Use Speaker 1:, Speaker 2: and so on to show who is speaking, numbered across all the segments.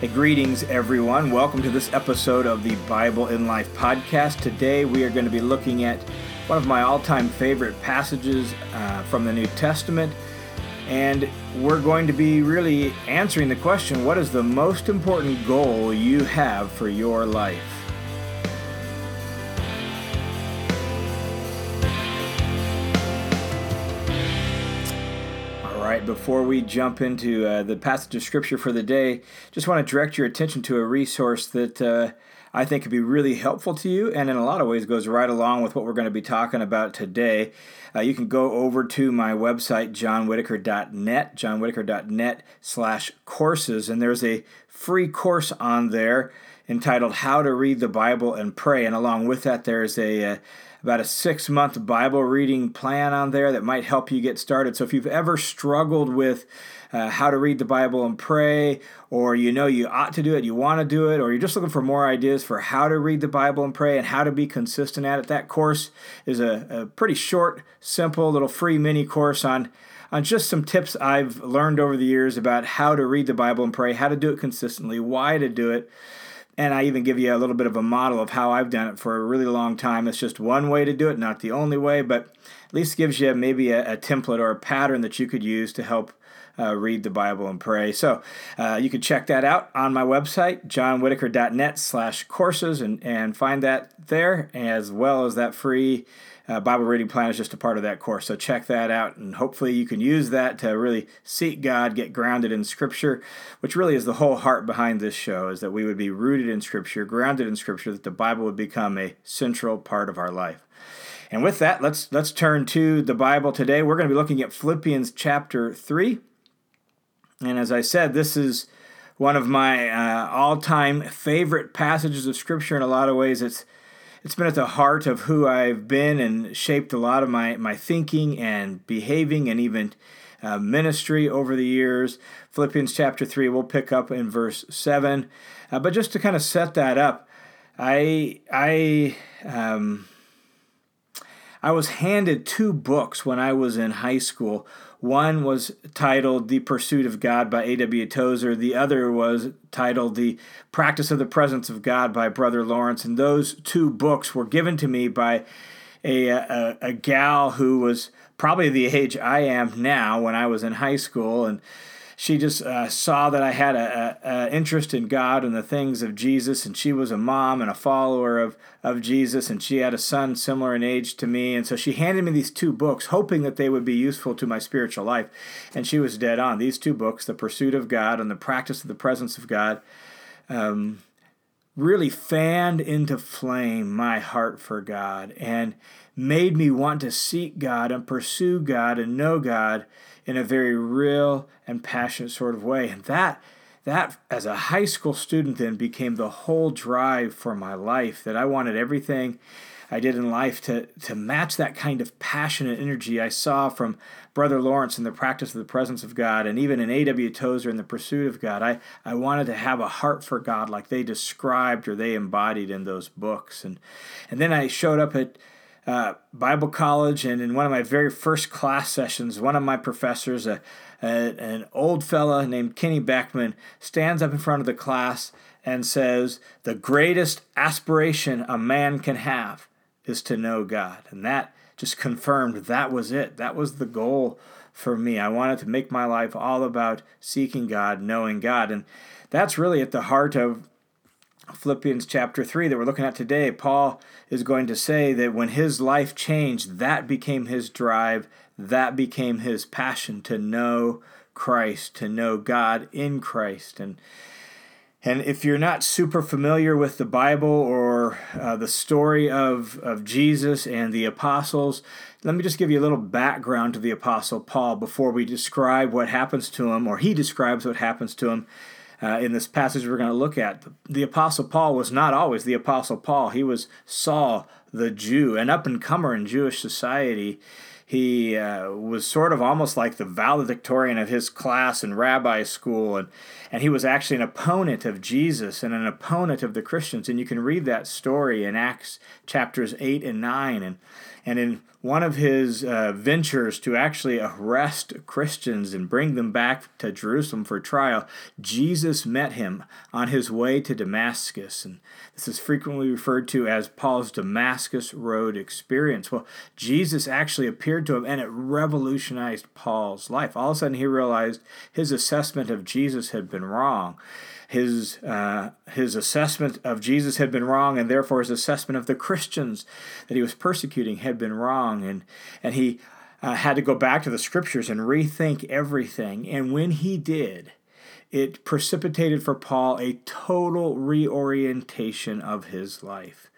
Speaker 1: Hey, greetings, everyone. Welcome to this episode of the Bible and Life podcast. Today, we are going to be looking at one of my all time favorite passages uh, from the New Testament. And we're going to be really answering the question what is the most important goal you have for your life? Before we jump into uh, the passage of scripture for the day, just want to direct your attention to a resource that uh, I think could be really helpful to you, and in a lot of ways goes right along with what we're going to be talking about today. Uh, you can go over to my website, johnwhitaker.net, johnwhitaker.net slash courses, and there's a free course on there entitled How to Read the Bible and Pray, and along with that, there's a uh, about a six month Bible reading plan on there that might help you get started. So if you've ever struggled with uh, how to read the Bible and pray, or you know you ought to do it, you want to do it, or you're just looking for more ideas for how to read the Bible and pray and how to be consistent at it, that course is a, a pretty short, simple little free mini course on on just some tips I've learned over the years about how to read the Bible and pray, how to do it consistently, why to do it. And I even give you a little bit of a model of how I've done it for a really long time. It's just one way to do it, not the only way, but at least gives you maybe a, a template or a pattern that you could use to help uh, read the Bible and pray. So uh, you can check that out on my website, johnwhitaker.net slash courses, and, and find that there, as well as that free uh, Bible reading plan is just a part of that course. So check that out, and hopefully you can use that to really seek God, get grounded in Scripture, which really is the whole heart behind this show, is that we would be rooted in Scripture, grounded in Scripture, that the Bible would become a central part of our life. And with that, let's let's turn to the Bible today. We're going to be looking at Philippians chapter three, and as I said, this is one of my uh, all-time favorite passages of Scripture. In a lot of ways, it's it's been at the heart of who I've been and shaped a lot of my, my thinking and behaving and even uh, ministry over the years. Philippians chapter 3, we'll pick up in verse 7. Uh, but just to kind of set that up, I, I, um, I was handed two books when I was in high school one was titled The Pursuit of God by A.W. Tozer. The other was titled The Practice of the Presence of God by Brother Lawrence. And those two books were given to me by a, a, a gal who was probably the age I am now when I was in high school. And she just uh, saw that I had a, a, a, interest in God and the things of Jesus, and she was a mom and a follower of, of Jesus, and she had a son similar in age to me, and so she handed me these two books, hoping that they would be useful to my spiritual life, and she was dead on. These two books, The Pursuit of God and The Practice of the Presence of God, um, really fanned into flame my heart for God and made me want to seek God and pursue God and know God in a very real and passionate sort of way. And that that as a high school student then became the whole drive for my life that I wanted everything I did in life to to match that kind of passion and energy I saw from Brother Lawrence in the practice of the presence of God and even in A.W. Tozer in the pursuit of God. I, I wanted to have a heart for God like they described or they embodied in those books. And and then I showed up at uh, Bible college, and in one of my very first class sessions, one of my professors, a, a, an old fella named Kenny Beckman, stands up in front of the class and says, The greatest aspiration a man can have is to know God. And that just confirmed that was it. That was the goal for me. I wanted to make my life all about seeking God, knowing God. And that's really at the heart of Philippians chapter 3 that we're looking at today, Paul is going to say that when his life changed, that became his drive, that became his passion to know Christ, to know God in Christ. And and if you're not super familiar with the Bible or uh, the story of, of Jesus and the apostles, let me just give you a little background to the apostle Paul before we describe what happens to him, or he describes what happens to him uh, in this passage we're going to look at. The Apostle Paul was not always the Apostle Paul, he was Saul the Jew, an up and comer in Jewish society. He uh, was sort of almost like the valedictorian of his class in rabbi school, and, and he was actually an opponent of Jesus and an opponent of the Christians. And you can read that story in Acts chapters 8 and 9. And, and in one of his uh, ventures to actually arrest Christians and bring them back to Jerusalem for trial, Jesus met him on his way to Damascus. And this is frequently referred to as Paul's Damascus Road experience. Well, Jesus actually appeared to him and it revolutionized Paul's life. All of a sudden, he realized his assessment of Jesus had been wrong his uh, his assessment of Jesus had been wrong, and therefore his assessment of the Christians that he was persecuting had been wrong, and and he uh, had to go back to the scriptures and rethink everything. And when he did, it precipitated for Paul a total reorientation of his life,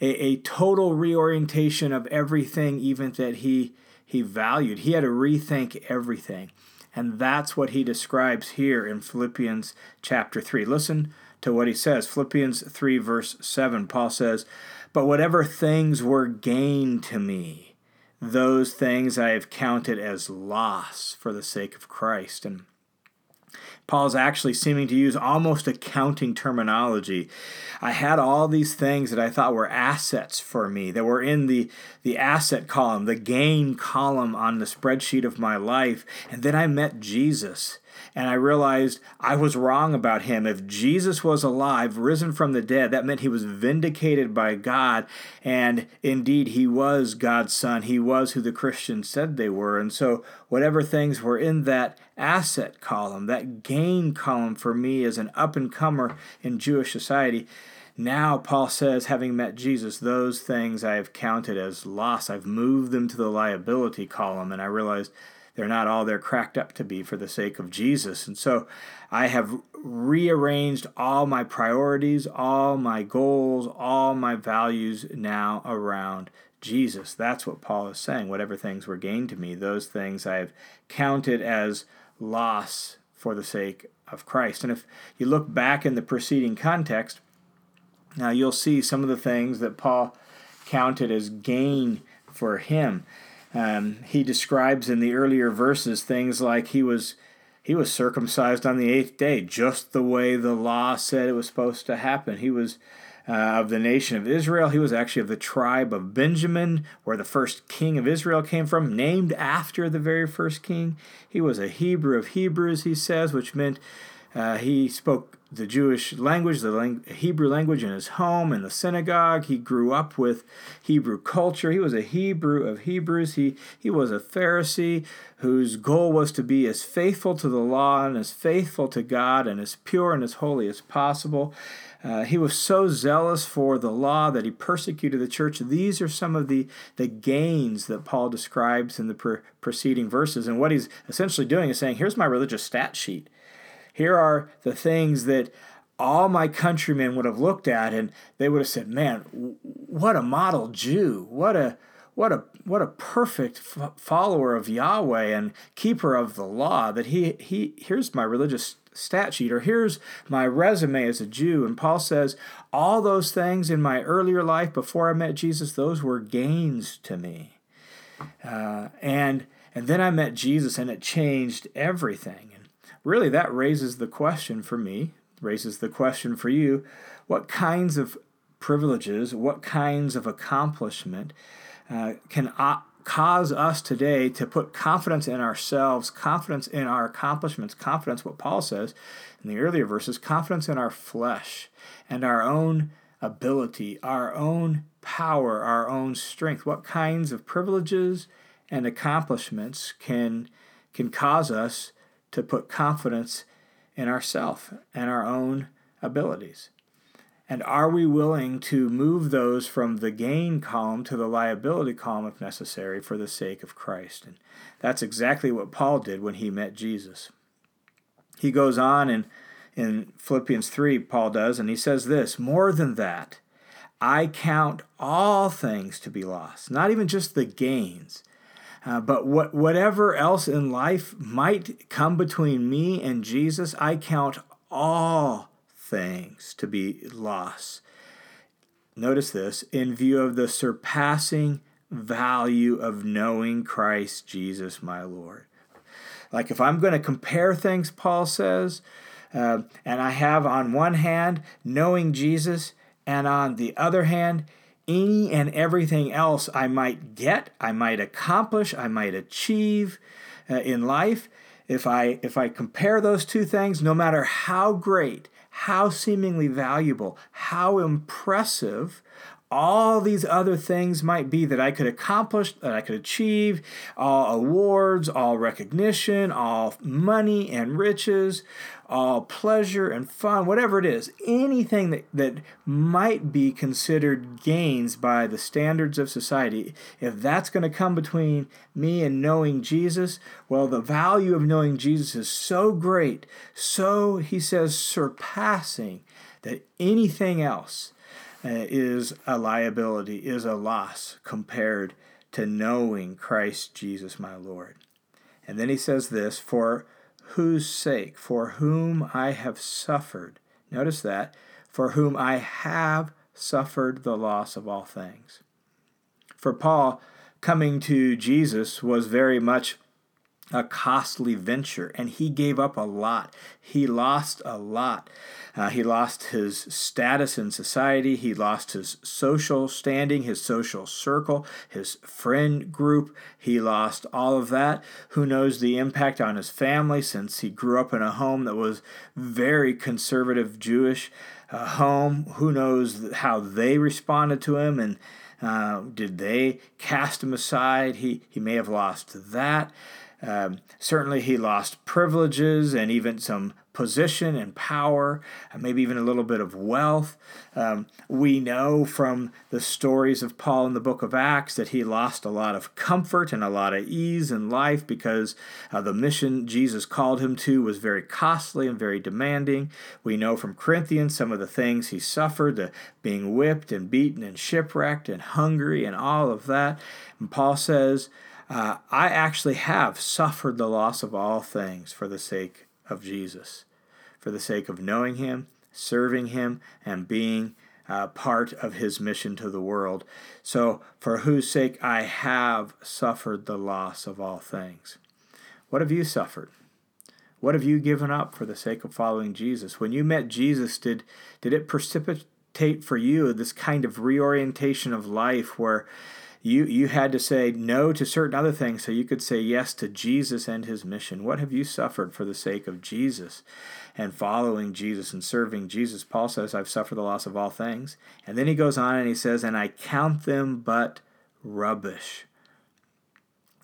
Speaker 1: a, a total reorientation of everything, even that he he valued. He had to rethink everything. And that's what he describes here in Philippians chapter 3. Listen to what he says. Philippians 3, verse 7, Paul says, But whatever things were gain to me, those things I have counted as loss for the sake of Christ. And Paul's actually seeming to use almost accounting terminology. I had all these things that I thought were assets for me, that were in the, the asset column, the gain column on the spreadsheet of my life. And then I met Jesus and I realized I was wrong about him. If Jesus was alive, risen from the dead, that meant he was vindicated by God. And indeed, he was God's son. He was who the Christians said they were. And so, whatever things were in that asset column, that gain column for me as an up and comer in Jewish society, now, Paul says, having met Jesus, those things I have counted as loss. I've moved them to the liability column, and I realized they're not all they're cracked up to be for the sake of Jesus. And so I have rearranged all my priorities, all my goals, all my values now around Jesus. That's what Paul is saying. Whatever things were gained to me, those things I have counted as loss for the sake of Christ. And if you look back in the preceding context, now you'll see some of the things that Paul counted as gain for him. Um, he describes in the earlier verses things like he was he was circumcised on the eighth day, just the way the law said it was supposed to happen. He was uh, of the nation of Israel. He was actually of the tribe of Benjamin, where the first king of Israel came from, named after the very first king. He was a Hebrew of Hebrews, he says, which meant uh, he spoke the Jewish language, the lang- Hebrew language in his home, in the synagogue. He grew up with Hebrew culture. He was a Hebrew of Hebrews. He, he was a Pharisee whose goal was to be as faithful to the law and as faithful to God and as pure and as holy as possible. Uh, he was so zealous for the law that he persecuted the church. These are some of the, the gains that Paul describes in the pre- preceding verses. And what he's essentially doing is saying, here's my religious stat sheet. Here are the things that all my countrymen would have looked at and they would have said, "Man, what a model Jew! What a what a what a perfect f- follower of Yahweh and keeper of the law that he he here's my religious stat sheet or here's my resume as a Jew. And Paul says all those things in my earlier life before I met Jesus those were gains to me. Uh, and and then I met Jesus and it changed everything really that raises the question for me, raises the question for you what kinds of privileges, what kinds of accomplishment uh, can cause us today to put confidence in ourselves, confidence in our accomplishments, confidence, what Paul says in the earlier verses, confidence in our flesh and our own ability, our own power, our own strength. What kinds of privileges and accomplishments can, can cause us to put confidence in ourself and our own abilities? And are we willing to move those from the gain column to the liability column if necessary for the sake of Christ? And that's exactly what Paul did when he met Jesus. He goes on in, in Philippians 3, Paul does, and he says this More than that, I count all things to be lost, not even just the gains uh, but what, whatever else in life might come between me and Jesus, I count all things to be loss. Notice this in view of the surpassing value of knowing Christ Jesus, my Lord. Like if I'm going to compare things, Paul says, uh, and I have on one hand knowing Jesus, and on the other hand, any and everything else I might get, I might accomplish, I might achieve uh, in life, if I if I compare those two things, no matter how great, how seemingly valuable, how impressive all these other things might be that I could accomplish, that I could achieve, all awards, all recognition, all money and riches, all pleasure and fun, whatever it is, anything that, that might be considered gains by the standards of society, if that's going to come between me and knowing Jesus, well, the value of knowing Jesus is so great, so, he says, surpassing that anything else Uh, is a liability, is a loss compared to knowing Christ Jesus my Lord. And then he says this, for whose sake, for whom I have suffered. Notice that, for whom I have suffered the loss of all things. For Paul, coming to Jesus was very much a costly venture, and he gave up a lot. He lost a lot. Uh, he lost his status in society. He lost his social standing, his social circle, his friend group. He lost all of that. Who knows the impact on his family since he grew up in a home that was very conservative Jewish uh, home? Who knows how they responded to him and uh, did they cast him aside? He, he may have lost that. Um, certainly, he lost privileges and even some position and power, and maybe even a little bit of wealth. Um, we know from the stories of Paul in the book of Acts that he lost a lot of comfort and a lot of ease in life because uh, the mission Jesus called him to was very costly and very demanding. We know from Corinthians some of the things he suffered, the being whipped and beaten and shipwrecked and hungry and all of that. And Paul says, uh, I actually have suffered the loss of all things for the sake of Jesus, for the sake of knowing Him, serving Him, and being uh, part of His mission to the world. So, for whose sake I have suffered the loss of all things. What have you suffered? What have you given up for the sake of following Jesus? When you met Jesus, did, did it precipitate for you this kind of reorientation of life where you you had to say no to certain other things so you could say yes to Jesus and his mission. What have you suffered for the sake of Jesus and following Jesus and serving Jesus? Paul says, I've suffered the loss of all things. And then he goes on and he says, and I count them but rubbish.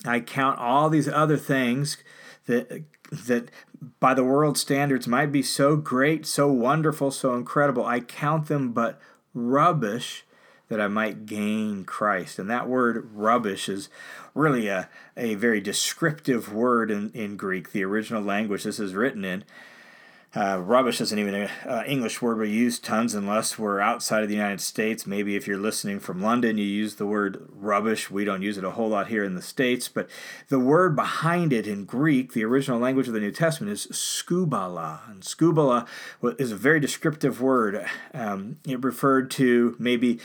Speaker 1: I count all these other things that that by the world standards might be so great, so wonderful, so incredible. I count them but rubbish that I might gain Christ. And that word rubbish is really a, a very descriptive word in, in Greek, the original language this is written in. Uh, rubbish isn't even an uh, English word we use tons unless we're outside of the United States. Maybe if you're listening from London, you use the word rubbish. We don't use it a whole lot here in the States, but the word behind it in Greek, the original language of the New Testament, is skubala. And skubala is a very descriptive word. Um, it referred to maybe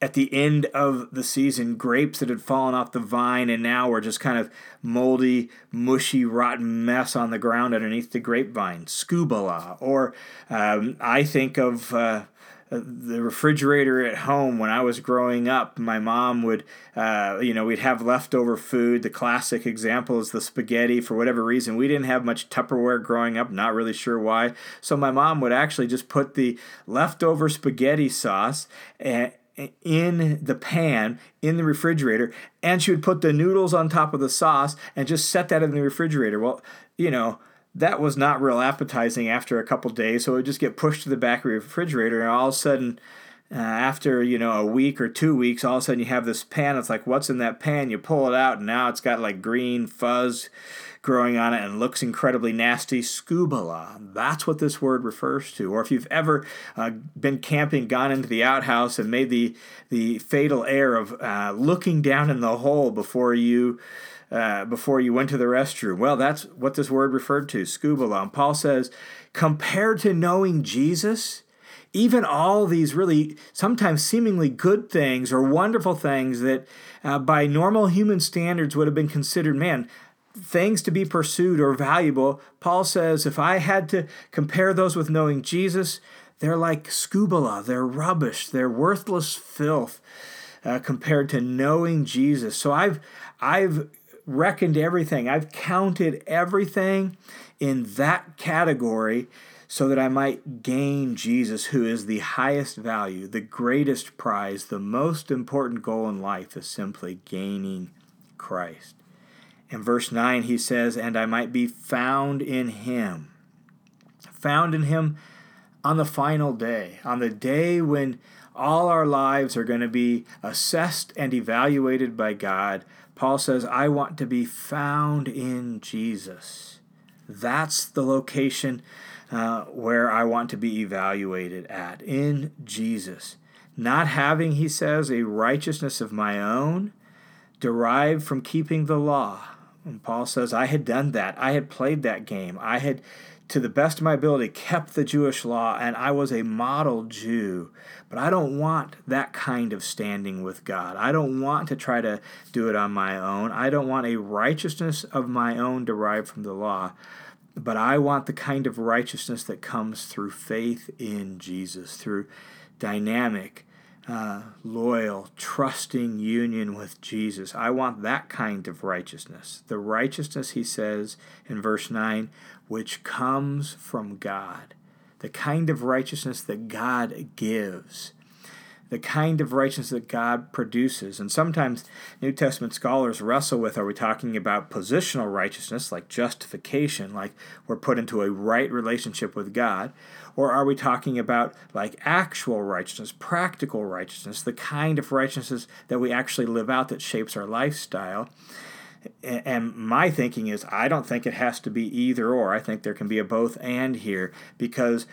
Speaker 1: at the end of the season grapes that had fallen off the vine and now were just kind of moldy, mushy, rotten mess on the ground underneath the grapevine. Skubala. Or um, I think of. Uh, the refrigerator at home when I was growing up, my mom would, uh, you know, we'd have leftover food. The classic example is the spaghetti. For whatever reason, we didn't have much Tupperware growing up, not really sure why. So my mom would actually just put the leftover spaghetti sauce and, in the pan in the refrigerator and she would put the noodles on top of the sauce and just set that in the refrigerator. Well you know that was not real appetizing after a couple days so it would just get pushed to the back of the refrigerator and all of a sudden uh, after you know a week or two weeks all of a sudden you have this pan it's like what's in that pan? You pull it out and now it's got like green fuzz growing on it and looks incredibly nasty, skubala. That's what this word refers to. Or if you've ever uh, been camping, gone into the outhouse, and made the, the fatal error of uh, looking down in the hole before you. Uh, before you went to the restroom. Well, that's what this word referred to, skubala. And Paul says, compared to knowing Jesus, even all these really sometimes seemingly good things or wonderful things that uh, by normal human standards would have been considered, man, things to be pursued or valuable, Paul says, if I had to compare those with knowing Jesus, they're like skubala, they're rubbish, they're worthless filth. uh, compared to knowing Jesus. So I've I've reckoned everything. I've counted everything in that category so that I might gain Jesus, who is the highest value, the greatest prize, the most important goal in life is simply gaining Christ. In verse 9, he says, And I might be found in him. Found in him on the final day, on the day when all our lives are going to be assessed and evaluated by God. Paul says, I want to be found in Jesus. That's the location uh, where I want to be evaluated at, in Jesus. Not having, he says, a righteousness of my own derived from keeping the law. And Paul says, I had done that. I had played that game. I had, to the best of my ability, kept the Jewish law, and I was a model Jew. But I don't want that kind of standing with God. I don't want to try to do it on my own. I don't want a righteousness of my own derived from the law. But I want the kind of righteousness that comes through faith in Jesus, through dynamic, uh, loyal, trusting union with Jesus. I want that kind of righteousness. The righteousness, he says in verse 9, which comes from God. The kind of righteousness that God gives the kind of righteousness that God produces. And sometimes New Testament scholars wrestle with are we talking about positional righteousness, like justification, like we're put into a right relationship with God? Or are we talking about like actual righteousness, practical righteousness, the kind of righteousness that we actually live out that shapes our lifestyle? And my thinking is, I don't think it has to be either or. I think there can be a both and here because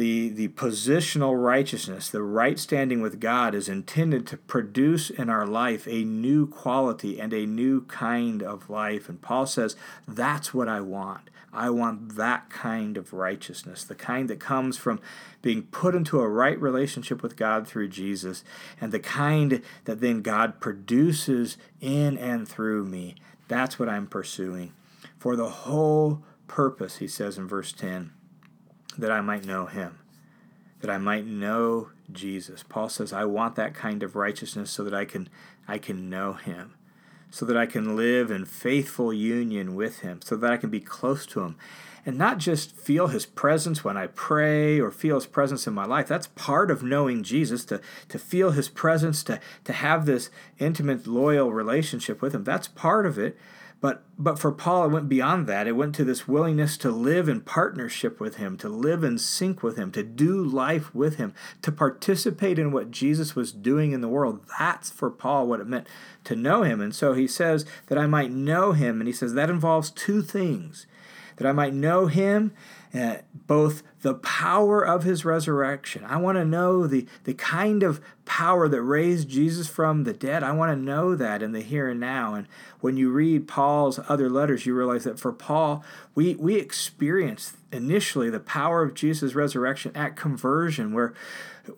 Speaker 1: the, the positional righteousness, the right standing with God, is intended to produce in our life a new quality and a new kind of life. And Paul says, That's what I want. I want that kind of righteousness, the kind that comes from being put into a right relationship with God through Jesus, and the kind that then God produces in and through me. That's what I'm pursuing. For the whole purpose, he says in verse 10 that I might know him, that I might know Jesus. Paul says, I want that kind of righteousness so that I can I can know him, so that I can live in faithful union with him, so that I can be close to him. And not just feel his presence when I pray or feel his presence in my life. That's part of knowing Jesus, to, to feel his presence, to, to have this intimate, loyal relationship with him. That's part of it. But but for Paul, it went beyond that. It went to this willingness to live in partnership with him, to live in sync with him, to do life with him, to participate in what Jesus was doing in the world. That's for Paul what it meant to know him. And so he says that I might know him, and he says that involves two things. That I might know him uh, both the power of his resurrection. I want to know the, the kind of power that raised Jesus from the dead. I want to know that in the here and now. And when you read Paul's other letters, you realize that for Paul, we, we experienced initially the power of Jesus' resurrection at conversion, where,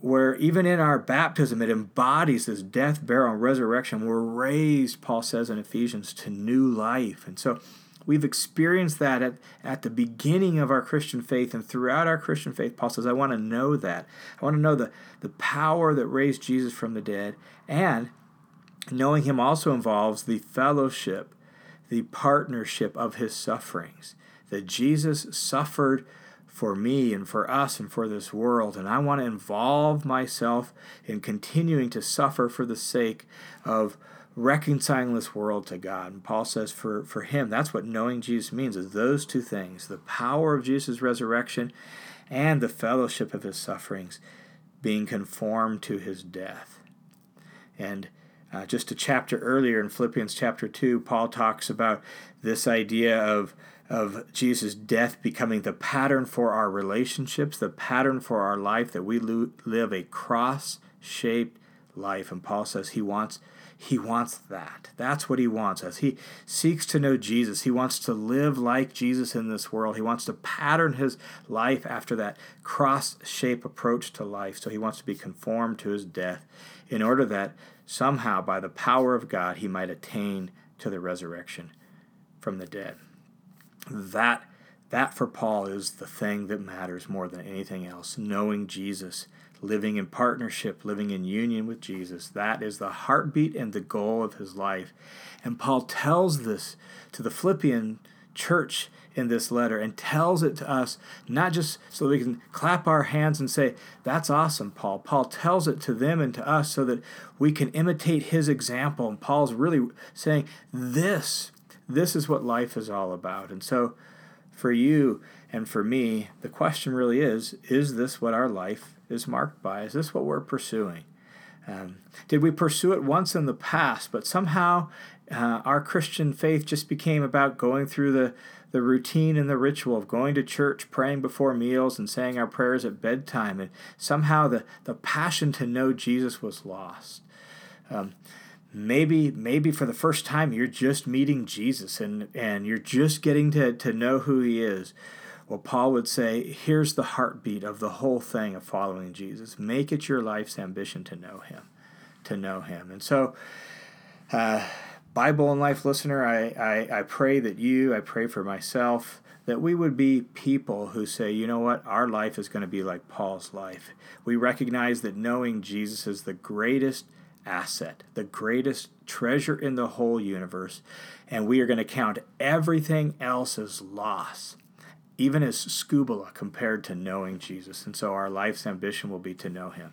Speaker 1: where even in our baptism, it embodies this death, burial, and resurrection. We're raised, Paul says in Ephesians, to new life. And so We've experienced that at, at the beginning of our Christian faith and throughout our Christian faith. Paul says, I want to know that. I want to know the, the power that raised Jesus from the dead. And knowing him also involves the fellowship, the partnership of his sufferings. That Jesus suffered for me and for us and for this world. And I want to involve myself in continuing to suffer for the sake of reconciling this world to God. And Paul says for, for him, that's what knowing Jesus means is those two things the power of Jesus' resurrection and the fellowship of his sufferings, being conformed to his death. And uh, just a chapter earlier in Philippians chapter 2, Paul talks about this idea of, of Jesus' death becoming the pattern for our relationships, the pattern for our life, that we lo- live a cross shaped life. And Paul says he wants he wants that. That's what he wants. As he seeks to know Jesus, he wants to live like Jesus in this world. He wants to pattern his life after that cross shape approach to life. So he wants to be conformed to his death in order that somehow, by the power of God, he might attain to the resurrection from the dead. That That for Paul is the thing that matters more than anything else. Knowing Jesus, living in partnership, living in union with Jesus. That is the heartbeat and the goal of his life. And Paul tells this to the Philippian church in this letter and tells it to us not just so we can clap our hands and say, That's awesome, Paul. Paul tells it to them and to us so that we can imitate his example. And Paul's really saying, This, this is what life is all about. And so for you and for me, the question really is Is this what our life is marked by? Is this what we're pursuing? Um, did we pursue it once in the past, but somehow uh, our Christian faith just became about going through the the routine and the ritual of going to church, praying before meals, and saying our prayers at bedtime. And somehow the, the passion to know Jesus was lost. Um, maybe maybe for the first time you're just meeting Jesus and, and you're just getting to, to know who he is. Well, Paul would say, here's the heartbeat of the whole thing of following Jesus. Make it your life's ambition to know him, to know him. And so, uh, Bible and Life listener, I, I, I pray that you, I pray for myself, that we would be people who say, you know what, our life is going to be like Paul's life. We recognize that knowing Jesus is the greatest asset, the greatest treasure in the whole universe, and we are going to count everything else as loss, even as skubala compared to knowing Jesus. And so our life's ambition will be to know him.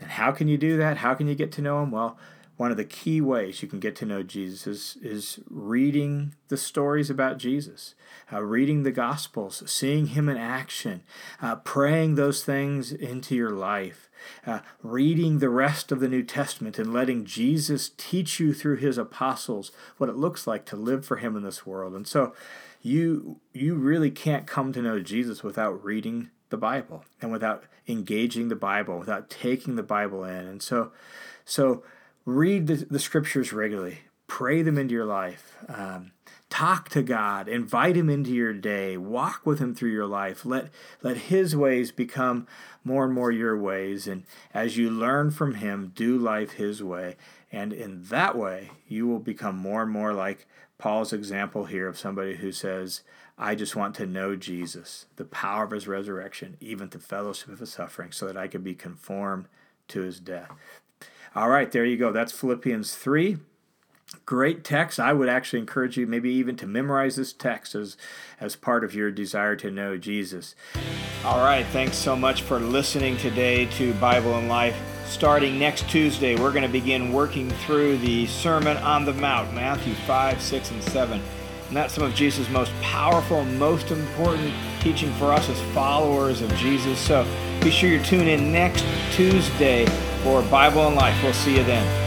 Speaker 1: And how can you do that? How can you get to know him? Well, one of the key ways you can get to know Jesus is, reading the stories about Jesus, uh, reading the Gospels, seeing Him in action, uh, praying those things into your life, uh, reading the rest of the New Testament and letting Jesus teach you through His apostles what it looks like to live for Him in this world. And so you, you really can't come to know Jesus without reading the Bible and without engaging the Bible, without taking the Bible in. And so, so read the, the scriptures regularly, pray them into your life. Um, talk to God, invite Him into your day, walk with Him through your life. Let, let His ways become more and more your ways. And as you learn from Him, do life His way. And in that way, you will become more and more like Paul's example here of somebody who says, I just want to know Jesus, the power of His resurrection, even the fellowship of His suffering, so that I can be conformed to His death. All right, there you go. That's Philippians 3. Great text. I would actually encourage you maybe even to memorize this text as, as part of your desire to know Jesus. All right, thanks so much for listening today to Bible and Life. Starting next Tuesday, we're going to begin working through the Sermon on the Mount, Matthew 5, 6, and 7. And that's some of Jesus' most powerful, most important teaching for us as followers of Jesus. So be sure you tune in next Tuesday for Bible and Life. We'll see you then.